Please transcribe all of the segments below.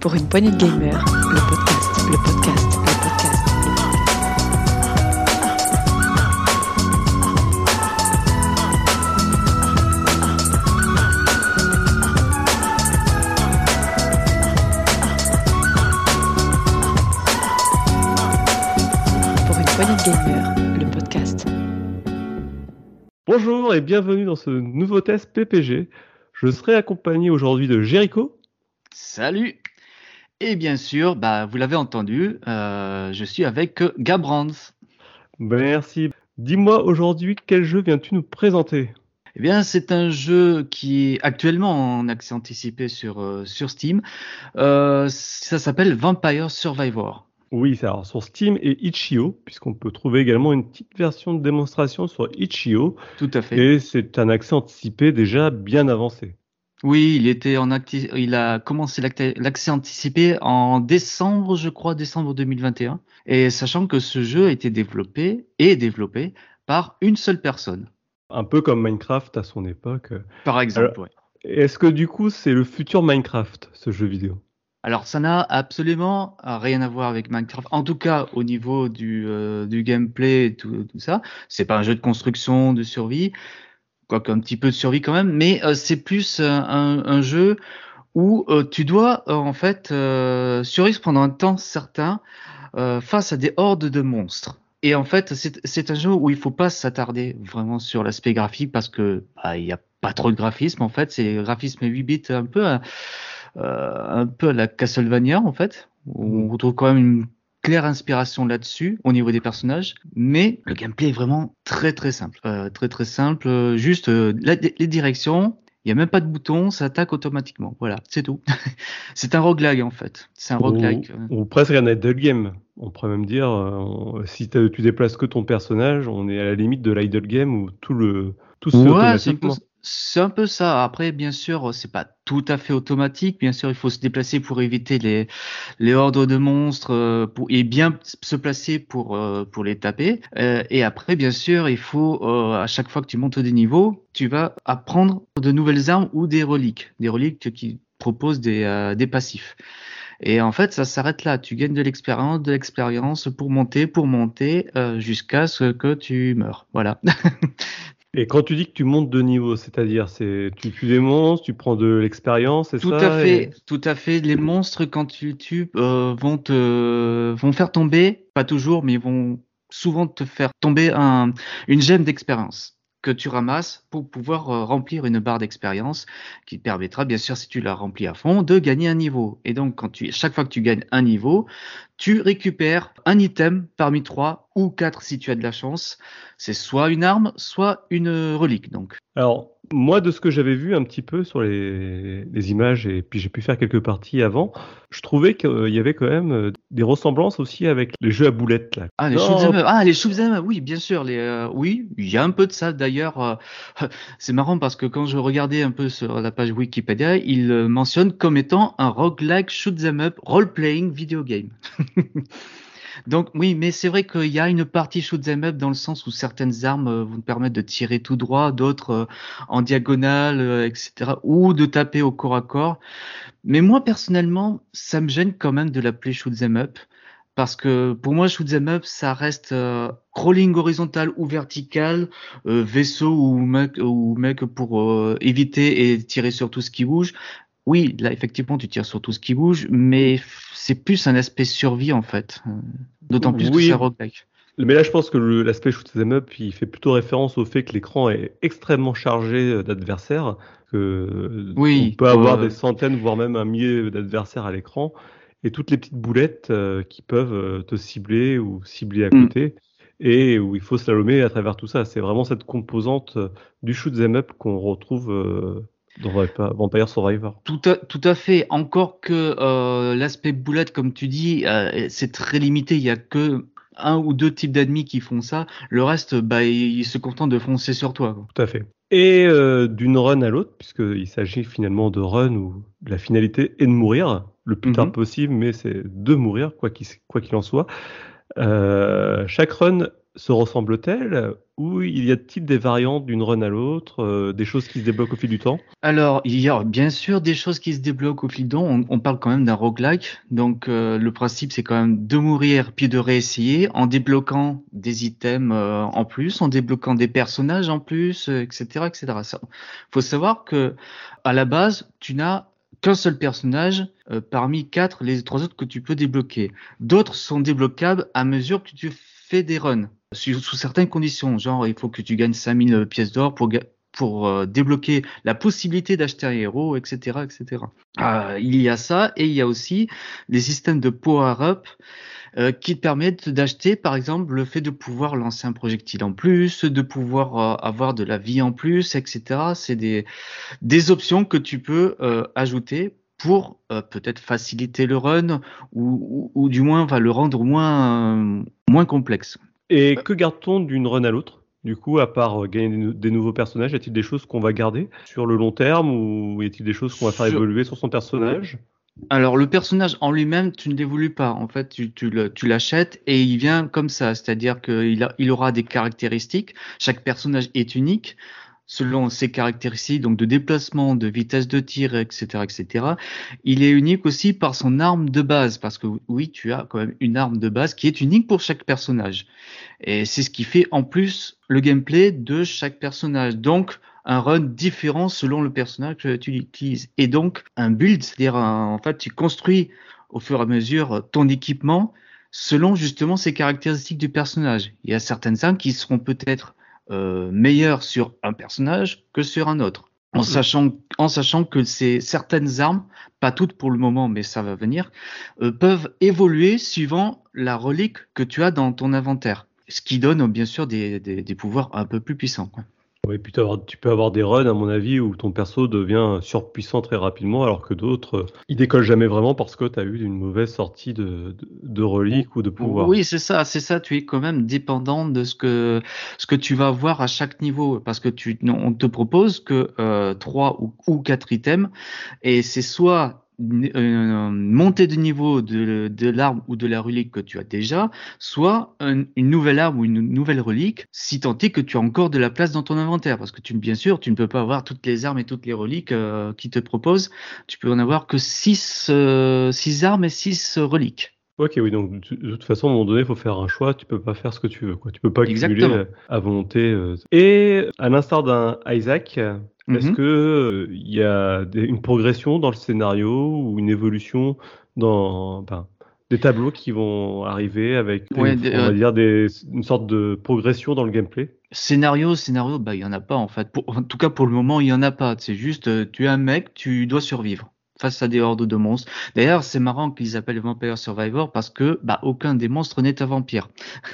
Pour une poignée de gamers, le podcast, le podcast, le podcast. Pour une poignée de gamers, le podcast. Bonjour et bienvenue dans ce nouveau test PPG. Je serai accompagné aujourd'hui de Jericho. Salut Et bien sûr, bah, vous l'avez entendu, euh, je suis avec Gabrand. Merci. Dis-moi aujourd'hui, quel jeu viens-tu nous présenter? Eh bien, c'est un jeu qui est actuellement en accès anticipé sur, euh, sur Steam. Euh, ça s'appelle Vampire Survivor. Oui, c'est alors sur Steam et Itch.io, puisqu'on peut trouver également une petite version de démonstration sur Itch.io. Tout à fait. Et c'est un accès anticipé déjà bien avancé. Oui, il était en acti- il a commencé l'acte- l'accès anticipé en décembre, je crois, décembre 2021. Et sachant que ce jeu a été développé et développé par une seule personne. Un peu comme Minecraft à son époque. Par exemple, Alors- ouais. Est-ce que du coup c'est le futur Minecraft, ce jeu vidéo? Alors, ça n'a absolument rien à voir avec Minecraft. En tout cas, au niveau du, euh, du gameplay et tout, tout ça. C'est pas un jeu de construction, de survie. Quoique un petit peu de survie quand même. Mais euh, c'est plus euh, un, un jeu où euh, tu dois, euh, en fait, euh, survivre pendant un temps certain euh, face à des hordes de monstres. Et en fait, c'est un jeu où il faut pas s'attarder vraiment sur l'aspect graphique parce que bah, il y a pas trop de graphisme en fait. C'est graphisme 8 bits un peu à- euh, un peu à la Castlevania en fait. où On retrouve quand même une claire inspiration là-dessus au niveau des personnages, mais le gameplay est vraiment très très simple, Euh, très très simple. euh, Juste euh, la- les directions. Il n'y a même pas de bouton, ça attaque automatiquement. Voilà, c'est tout. c'est un roguelike en fait. C'est un roguelike. euh. Ou, ou presque un idle game. On pourrait même dire, euh, on- si tu déplaces que ton personnage, on est à la limite de l'idle game où tout le tout se fait Ouais, peu, automatiquement. C'est un peu ça. Après, bien sûr, c'est pas tout à fait automatique. Bien sûr, il faut se déplacer pour éviter les, hordes de monstres euh, et bien se placer pour, euh, les taper. Euh, et après, bien sûr, il faut, à chaque fois que tu montes des niveaux, tu vas apprendre de nouvelles armes ou des reliques. Des reliques qui proposent des, passifs. Et en fait, ça s'arrête là. Tu gagnes de l'expérience, de l'expérience pour monter, pour monter, jusqu'à ce que tu meurs. Voilà. Et quand tu dis que tu montes de niveau, c'est-à-dire c'est tu tues des monstres, tu prends de l'expérience, c'est Tout à fait, et- tout à fait. Les monstres, quand tu tues, euh, vont te, vont faire tomber, pas toujours, mais ils vont souvent te faire tomber un, une gemme d'expérience que tu ramasses pour pouvoir euh, remplir une barre d'expérience qui te permettra, bien sûr, si tu la remplis à fond, de gagner un niveau. Et donc, quand tu, chaque fois que tu gagnes un niveau, tu récupères un item parmi trois ou quatre si tu as de la chance. C'est soit une arme, soit une relique. Donc, Alors moi de ce que j'avais vu un petit peu sur les, les images et puis j'ai pu faire quelques parties avant, je trouvais qu'il y avait quand même euh, des ressemblances aussi avec les jeux à boulettes là. Ah, les shoot'em up. Ah, les shoot'em up, oui, bien sûr. Les, euh, oui, il y a un peu de ça. D'ailleurs, euh, c'est marrant parce que quand je regardais un peu sur la page Wikipédia, il euh, mentionne comme étant un roguelike shoot'em up role-playing video game. Donc oui, mais c'est vrai qu'il y a une partie shoot'em up dans le sens où certaines armes euh, vous permettent de tirer tout droit, d'autres euh, en diagonale, euh, etc., ou de taper au corps à corps. Mais moi personnellement, ça me gêne quand même de l'appeler shoot'em up parce que pour moi, shoot'em up, ça reste crawling horizontal ou vertical, vaisseau ou mec, ou mec pour éviter et tirer sur tout ce qui bouge. Oui, là effectivement, tu tires sur tout ce qui bouge, mais c'est plus un aspect survie en fait. Euh, D'autant plus que Oui. c'est un roguelike. Mais là je pense que l'aspect shoot 'em up il fait plutôt référence au fait que l'écran est extrêmement chargé euh, d'adversaires, que euh, Oui, on peut avoir euh, des centaines voire même un millier d'adversaires à l'écran et toutes les petites boulettes euh, qui peuvent te cibler ou cibler à Mm. côté. Et où il faut slalomer à travers tout ça. C'est vraiment cette composante du shoot 'em up qu'on retrouve euh, Vampire Survivor. Tout à, tout à fait. Encore que euh, l'aspect boulette, comme tu dis, euh, c'est très limité. Il y a que un ou deux types d'ennemis qui font ça. Le reste, bah, ils se contentent de foncer sur toi. quoi. Tout à fait. Et euh, d'une run à l'autre, puisqu'il s'agit finalement de run où la finalité est de mourir le plus tard Mhm. possible, mais c'est de mourir, quoi qu'il en soit. Euh, chaque run se ressemblent-elles ou y a-t-il des variantes d'une run à l'autre, euh, des choses qui se débloquent au fil du temps? Alors, il y a bien sûr des choses qui se débloquent au fil du temps. On, parle quand même d'un roguelike. Donc, euh, le principe, c'est quand même de mourir puis de réessayer en débloquant des items euh, en plus, en débloquant des personnages en plus, etc., etc. Il faut savoir que à la base, tu n'as qu'un seul personnage parmi quatre, les trois autres que tu peux débloquer. D'autres sont débloquables à mesure que tu fais des runs sous, certaines conditions. Genre, il faut que tu gagnes 5000 pièces d'or pour, pour euh, débloquer la possibilité d'acheter un héros, etc., etc. Euh, il y a ça et il y a aussi des systèmes de power-up euh, qui te permettent d'acheter, par exemple, le fait de pouvoir lancer un projectile en plus, de pouvoir avoir de la vie en plus, etc. C'est des, des options que tu peux ajouter pour peut-être faciliter le run ou, ou, du moins va le rendre moins, moins complexe. Et que garde-t-on d'une run à l'autre du coup, à part euh, gagner des, nouveaux personnages, y a-t-il des choses qu'on va garder sur le long terme ou y a-t-il des choses qu'on va faire évoluer sur son personnage? Alors le personnage en lui-même, tu ne l'évolues pas. En fait, tu, tu l'achètes et il vient comme ça, c'est-à-dire qu'il il aura des caractéristiques. Chaque personnage est unique selon ses caractéristiques, donc de déplacement, de vitesse de tir, etc., etc. Il est unique aussi par son arme de base, parce que oui, tu as quand même une arme de base qui est unique pour chaque personnage. Et c'est ce qui fait en plus le gameplay de chaque personnage. Donc, un run différent selon le personnage que tu utilises. Et donc, un build, c'est-à-dire, en fait, tu construis au fur et à mesure ton équipement selon justement ces caractéristiques du personnage. Il y a certaines armes qui seront peut-être euh, meilleur sur un personnage que sur un autre. En sachant, en sachant que ces certaines armes, pas toutes pour le moment, mais ça va venir, euh, peuvent évoluer suivant la relique que tu as dans ton inventaire. Ce qui donne bien sûr des, des, des pouvoirs un peu plus puissants. Quoi. Oui, puis tu peux avoir des runs, à mon avis, où ton perso devient surpuissant très rapidement, alors que d'autres, euh, ils décollent jamais vraiment parce que tu as eu une mauvaise sortie de, relique ou de pouvoir. Oui, c'est ça, c'est ça. Tu es quand même dépendant de ce que, tu vas voir à chaque niveau, parce que tu, on te propose que euh, trois ou, ou quatre items, et c'est soit une euh, montée de niveau de, de l'arme ou de la relique que tu as déjà, soit une nouvelle arme ou une nouvelle relique, si tant est que tu as encore de la place dans ton inventaire. Parce que tu, bien sûr, tu ne peux pas avoir toutes les armes et toutes les reliques euh, qui te proposent. Tu peux en avoir que 6 euh, six armes et 6 reliques. Ok, oui, donc de toute façon, à un moment donné, il faut faire un choix. Tu peux pas faire ce que tu veux. Quoi. Tu peux pas cumuler à volonté. Et à l'instar d'un Isaac, est-ce mhm. que euh, il y a une progression dans le scénario ou une évolution dans des tableaux qui vont arriver avec on va euh, dire des, une sorte de progression dans le gameplay? Scénario, scénario, bah il y en a pas en fait. en tout cas pour le moment il y en a pas. C'est juste euh, tu es un mec, tu dois survivre face à des hordes de monstres. D'ailleurs, c'est marrant qu'ils appellent Vampire Survivor parce que bah, aucun des monstres n'est un vampire.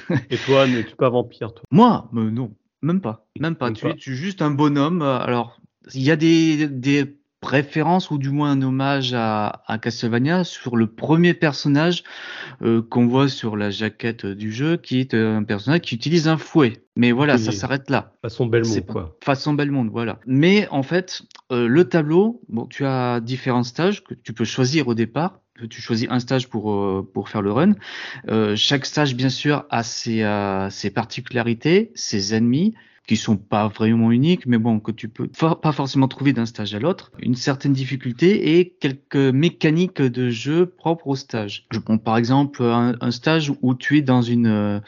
Et toi, n'es-tu pas vampire toi? Moi, mais non, même pas, même pas. tu es juste un bonhomme. Alors, il y a des, des préférences ou du moins un hommage à, à Castlevania sur le premier personnage euh, qu'on voit sur la jaquette du jeu, qui est un personnage qui utilise un fouet. Mais voilà, ça s'arrête là. Façon Belmont, quoi. Façon Belmont, voilà. Mais en fait, euh, le tableau, bon, tu as différents stages que tu peux choisir au départ. Tu choisis un stage pour euh, pour faire le run. Euh, chaque stage, bien sûr, a ses, euh, ses particularités, ses ennemis, qui sont pas vraiment uniques, mais bon, que tu peux pas forcément trouver d'un stage à l'autre, une certaine difficulté et quelques mécaniques de jeu propres au stage. Je prends par exemple un, un stage où tu es dans une,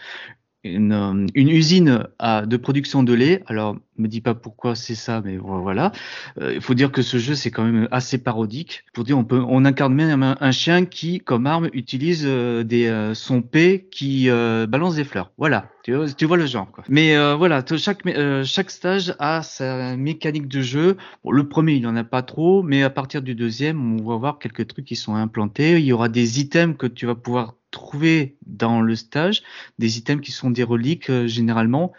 une, une, usine à, de production de lait. Alors, me dis pas pourquoi c'est ça, mais voilà. Euh, il faut dire que ce jeu c'est quand même assez parodique. Pour dire, on peut, on incarne même un, chien qui, comme arme, utilise euh, des euh, son P qui balance des fleurs. Voilà, tu, vois le genre. Quoi. Mais voilà, chaque chaque stage a sa mécanique de jeu. Le premier, il en a pas trop, mais à partir du deuxième, on va voir quelques trucs qui sont implantés. Il y aura des items que tu vas pouvoir trouver dans le stage, des items qui sont des reliques généralement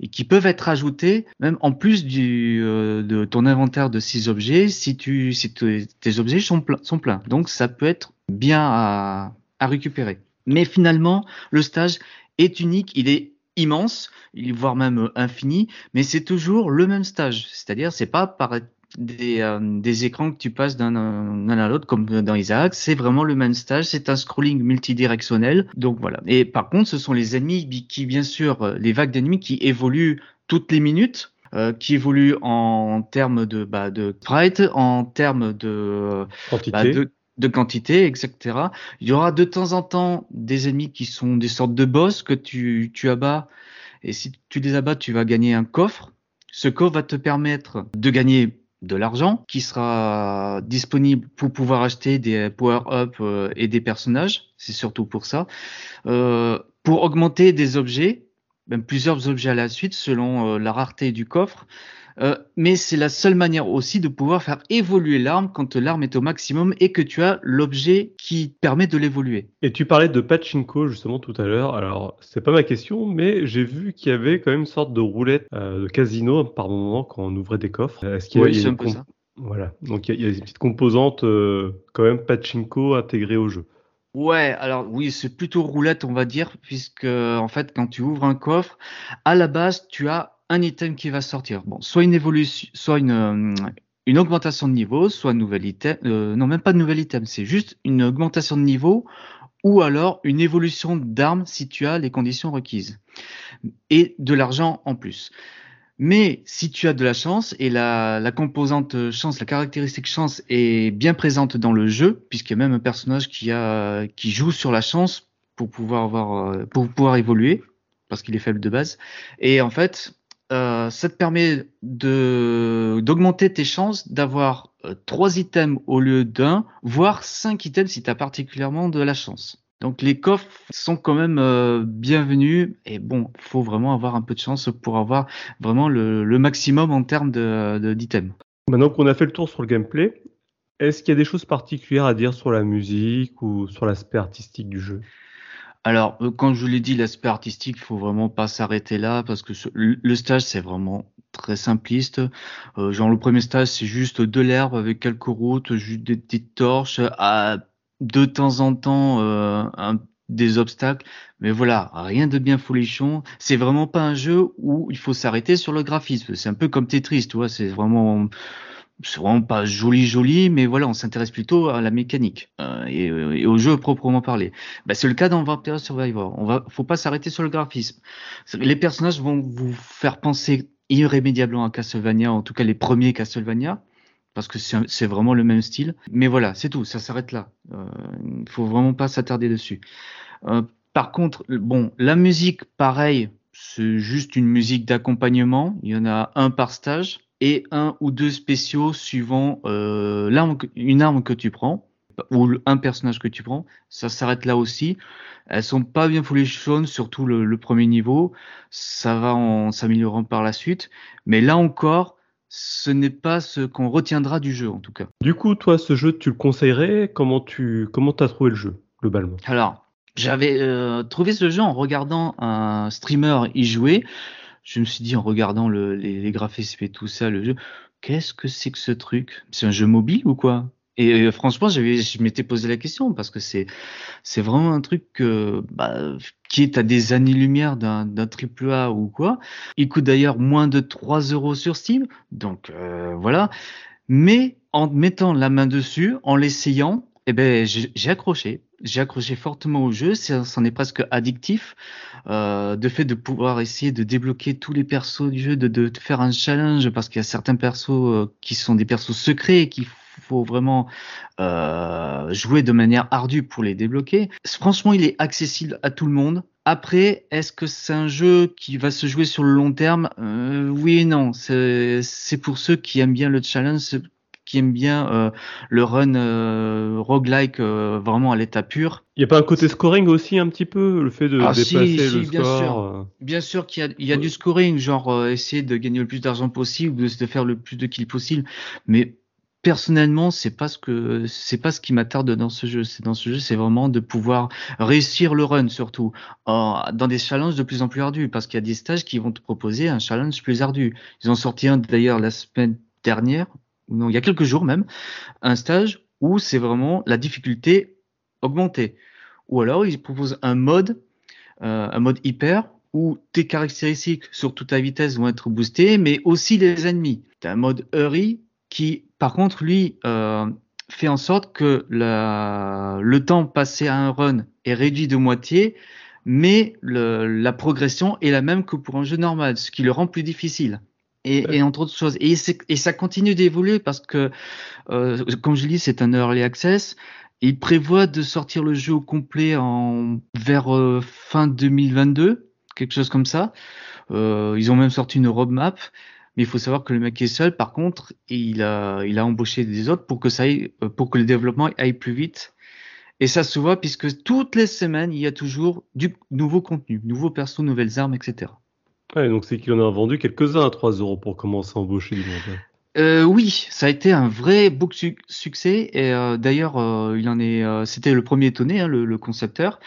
et qui peuvent être ajoutés même en plus euh, de ton inventaire de six objets si, tu, si tes objets sont, sont pleins. Donc ça peut être bien à, à récupérer. Mais finalement, le stage est unique, il est immense, voire même infini, mais c'est toujours le même stage. C'est-à-dire, c'est pas par des, euh, des écrans que tu passes d'un à l'autre, comme dans Isaac. C'est vraiment le même stage. C'est un scrolling multidirectionnel. Donc voilà. Et par contre, ce sont les ennemis qui, bien sûr, les vagues d'ennemis qui évoluent toutes les minutes. Euh, qui évoluent en termes de, bah, de sprite, en termes de quantité. Bah, de, de quantité, etc. Il y aura de temps en temps des ennemis qui sont des sortes de boss que tu, tu abats. Et si tu les abats, tu vas gagner un coffre. Ce coffre va te permettre de gagner de l'argent qui sera disponible pour pouvoir acheter des power-up euh, et des personnages. C'est surtout pour ça. Euh, pour augmenter des objets, même plusieurs objets à la suite selon euh, la rareté du coffre. Euh, mais c'est la seule manière aussi de pouvoir faire évoluer l'arme quand l'arme est au maximum et que tu as l'objet qui permet de l'évoluer. Et tu parlais de pachinko justement tout à l'heure. Alors c'est pas ma question, mais j'ai vu qu'il y avait quand même une sorte de roulette euh, de casino par moment quand on ouvrait des coffres. Est-ce qu'il y a, oui, c'est un peu ça. Voilà, donc il y, a, des petites composantes quand même pachinko intégrées au jeu. Ouais, alors oui, c'est plutôt roulette, on va dire, puisque en fait, quand tu ouvres un coffre, à la base, tu as un item qui va sortir. Bon, soit une évolution, soit une, euh, une augmentation de niveau, soit un nouvel item. Euh, non, même pas de nouvel item, c'est juste une augmentation de niveau ou alors une évolution d'arme si tu as les conditions requises et de l'argent en plus. Mais si tu as de la chance et la, la, composante chance, la caractéristique chance est bien présente dans le jeu, puisqu'il y a même un personnage qui a qui joue sur la chance pour pouvoir avoir euh, pour pouvoir évoluer parce qu'il est faible de base. Et en fait, euh, ça te permet d'augmenter tes chances d'avoir euh, trois items au lieu d'un, voire cinq items si tu as particulièrement de la chance. Donc les coffres sont quand même euh, bienvenus et bon, faut vraiment avoir un peu de chance pour avoir vraiment le, maximum en termes d'items. De, Maintenant qu'on a fait le tour sur le gameplay, est-ce qu'il y a des choses particulières à dire sur la musique ou sur l'aspect artistique du jeu? Alors, euh, quand je vous l'ai dit, l'aspect artistique, faut vraiment pas s'arrêter là parce que le stage, c'est vraiment très simpliste. Euh, genre, le premier stage, c'est juste de l'herbe avec quelques routes, juste des petites torches, à de temps en temps euh, des obstacles, mais voilà, rien de bien folichon. C'est vraiment pas un jeu où il faut s'arrêter sur le graphisme. C'est un peu comme Tetris, tu vois. C'est vraiment, c'est vraiment pas joli joli, mais voilà, on s'intéresse plutôt à la mécanique euh, et, et, au jeu proprement parlé. Bah, c'est le cas dans Vampire Survivor. On va, faut pas s'arrêter sur le graphisme. Les personnages vont vous faire penser irrémédiablement à Castlevania, en tout cas les premiers Castlevania parce que c'est vraiment le même style. Mais voilà, c'est tout, ça s'arrête là. Il euh, faut vraiment pas s'attarder dessus. Euh, par contre, bon, la musique, pareil, c'est juste une musique d'accompagnement. Il y en a un par stage et un ou deux spéciaux suivant euh, l'arme, une arme que tu prends ou un personnage que tu prends. Ça s'arrête là aussi. Elles sont pas bien folichonnes, surtout le, le premier niveau. Ça va en s'améliorant par la suite. Mais là encore, ce n'est pas ce qu'on retiendra du jeu en tout cas. Du coup, toi, ce jeu, tu le conseillerais? Comment tu comment as trouvé le jeu globalement? Alors, j'avais euh, trouvé ce jeu en regardant un streamer y jouer. Je me suis dit en regardant le, les, graphismes et tout ça, le jeu, qu'est-ce que c'est que ce truc? C'est un jeu mobile ou quoi? Et euh, franchement, j'avais, je m'étais posé la question parce que c'est, c'est vraiment un truc que, bah, qui est à des années-lumière d'un, d'un triple A ou quoi. Il coûte d'ailleurs moins de 3 euros sur Steam, donc euh, voilà. Mais en mettant la main dessus, en l'essayant, eh ben, j'ai accroché. J'ai accroché fortement au jeu. C'en est presque addictif. Euh, de fait de pouvoir essayer de débloquer tous les persos du jeu, de, de, faire un challenge parce qu'il y a certains persos euh, qui sont des persos secrets et qu'il faut vraiment euh, jouer de manière ardue pour les débloquer. Franchement, il est accessible à tout le monde. Après, est-ce que c'est un jeu qui va se jouer sur le long terme? Euh, Oui et non. C'est pour ceux qui aiment bien le challenge, qui aiment bien euh, le run euh, roguelike euh, vraiment à l'état pur. Il n'y a pas un côté scoring aussi un petit peu, le fait de ah, dépasser si, le bien score Sûr. Bien sûr qu'il y a, il y a du scoring, genre essayer de gagner le plus d'argent possible, de, de faire le plus de kills possible, mais personnellement, c'est pas ce que c'est pas ce qui m'attarde dans ce jeu. C'est dans ce jeu, c'est vraiment de pouvoir réussir le run surtout dans des challenges de plus en plus ardus, parce qu'il y a des stages qui vont te proposer un challenge plus ardu. Ils ont sorti un d'ailleurs la semaine dernière, non, il y a quelques jours même, un stage où c'est vraiment la difficulté augmentée. Ou alors ils proposent un mode, euh, un mode hyper où tes caractéristiques sur toute ta vitesse vont être boostées, mais aussi les ennemis. Tu un mode hurry qui, par contre, lui, euh, fait en sorte que le temps passé à un run est réduit de moitié, mais la progression est la même que pour un jeu normal, ce qui le rend plus difficile. Et, et entre autres choses. Et, et ça continue d'évoluer parce que, euh, comme je dis, c'est un early access. Il prévoit de sortir le jeu au complet en vers euh, fin 2022, quelque chose comme ça. Euh, ils ont même sorti une roadmap. Mais il faut savoir que le mec est seul. Par contre, il a, il a embauché des autres pour que ça aille, euh, pour que le développement aille plus vite. Et ça se voit puisque toutes les semaines, il y a toujours du nouveau contenu, nouveaux persos, nouvelles armes, etc. Donc c'est qu'il en a vendu quelques-uns à 3 euros pour commencer à embaucher du monde. Euh, oui, ça a été un vrai beau succès et euh, d'ailleurs euh, il en est, c'était le premier étonné, hein, le, concepteur,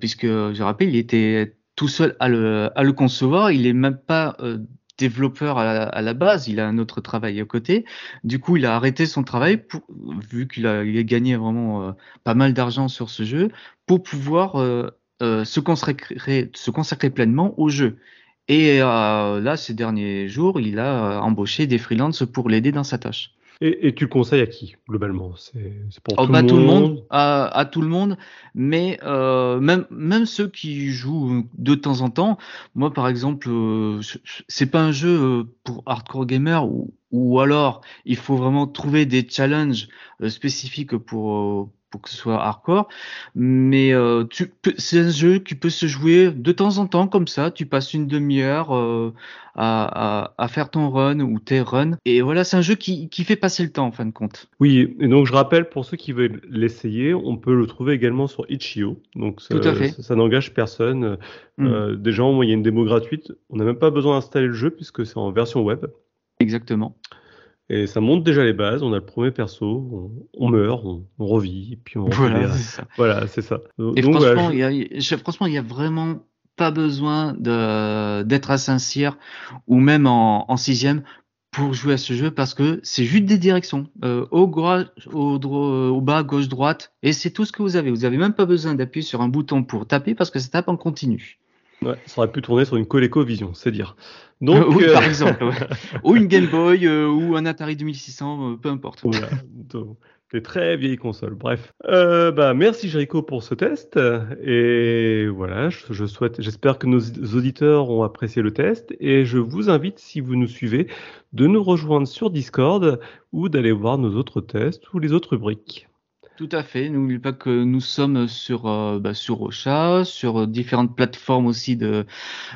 puisque je rappelle, il était tout seul à le, concevoir, il est même pas développeur à la, base, il a un autre travail à côté. Du coup, il a arrêté son travail vu qu'il a, gagné vraiment pas mal d'argent sur ce jeu, pour pouvoir se consacrer pleinement au jeu. Et euh, là, ces derniers jours, il a embauché des freelances pour l'aider dans sa tâche. Et, et, tu le conseilles à qui globalement? C'est pour oh, tout, bah, le tout, le monde, à, à, tout le monde, mais euh, même même ceux qui jouent de temps en temps. Moi, par exemple, euh, c'est pas un jeu euh, pour hardcore gamer ou, ou alors il faut vraiment trouver des challenges euh, spécifiques pour euh, pour que ce soit hardcore. Mais euh, c'est un jeu qui peut se jouer de temps en temps comme ça. Tu passes une demi-heure euh, à, à, à, faire ton run ou tes runs. Et voilà, c'est un jeu qui, qui fait passer le temps en fin de compte. Oui, et donc je rappelle pour ceux qui veulent l'essayer, on peut le trouver également sur Itch.io. Donc ça, ça, ça n'engage personne. Mm. Euh, déjà, il y a une démo gratuite. On n'a même pas besoin d'installer le jeu puisque c'est en version web. Exactement. Et ça monte déjà les bases. On a le premier perso, on, on meurt, on, on, revit, et puis on voilà, c'est ça. Voilà, c'est ça. Et Donc, franchement, il ouais, je... y a, franchement, il y a vraiment pas besoin d'être à Saint-Cyr ou même en, en sixième pour jouer à ce jeu parce que c'est juste des directions euh, au, au, au, bas, gauche, droite et c'est tout ce que vous avez. Vous avez même pas besoin d'appuyer sur un bouton pour taper parce que ça tape en continu. Ouais, ça aurait pu tourner sur une ColecoVision, c'est dire. Donc, oui, euh... par exemple, ouais. ou une Game Boy, euh, ou un Atari 2600, euh, peu importe. Voilà. des très vieilles consoles. Bref, bah merci Jericho pour ce test et voilà, je, je souhaite, j'espère que nos auditeurs ont apprécié le test et je vous invite, si vous nous suivez, de nous rejoindre sur Discord ou d'aller voir nos autres tests ou les autres rubriques. Tout à fait. N'oubliez pas que nous sommes sur euh, bah, sur Ocha, sur différentes plateformes aussi de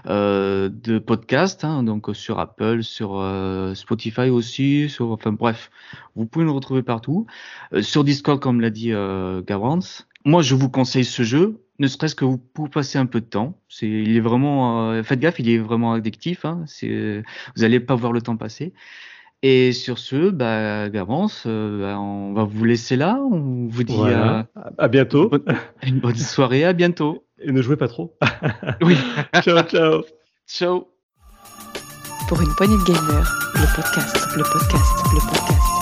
euh, de podcast, hein, donc sur Apple, sur euh, Spotify aussi, sur enfin bref, vous pouvez nous retrouver partout. Euh, sur Discord, comme l'a dit euh, Garance. Moi, je vous conseille ce jeu, ne serait-ce que vous pour passer un peu de temps. C'est, il est vraiment, euh, faites gaffe, il est vraiment addictif. Hein, c'est, vous allez pas voir le temps passer. Et sur ce, bah, Garance, euh, bah, on va vous laisser là. On vous dit voilà. à, à, bientôt. Une bonne, une bonne soirée, à bientôt. Et ne jouez pas trop. oui. ciao, ciao. Ciao. Pour une poignée de gamers, le podcast, le podcast, le podcast.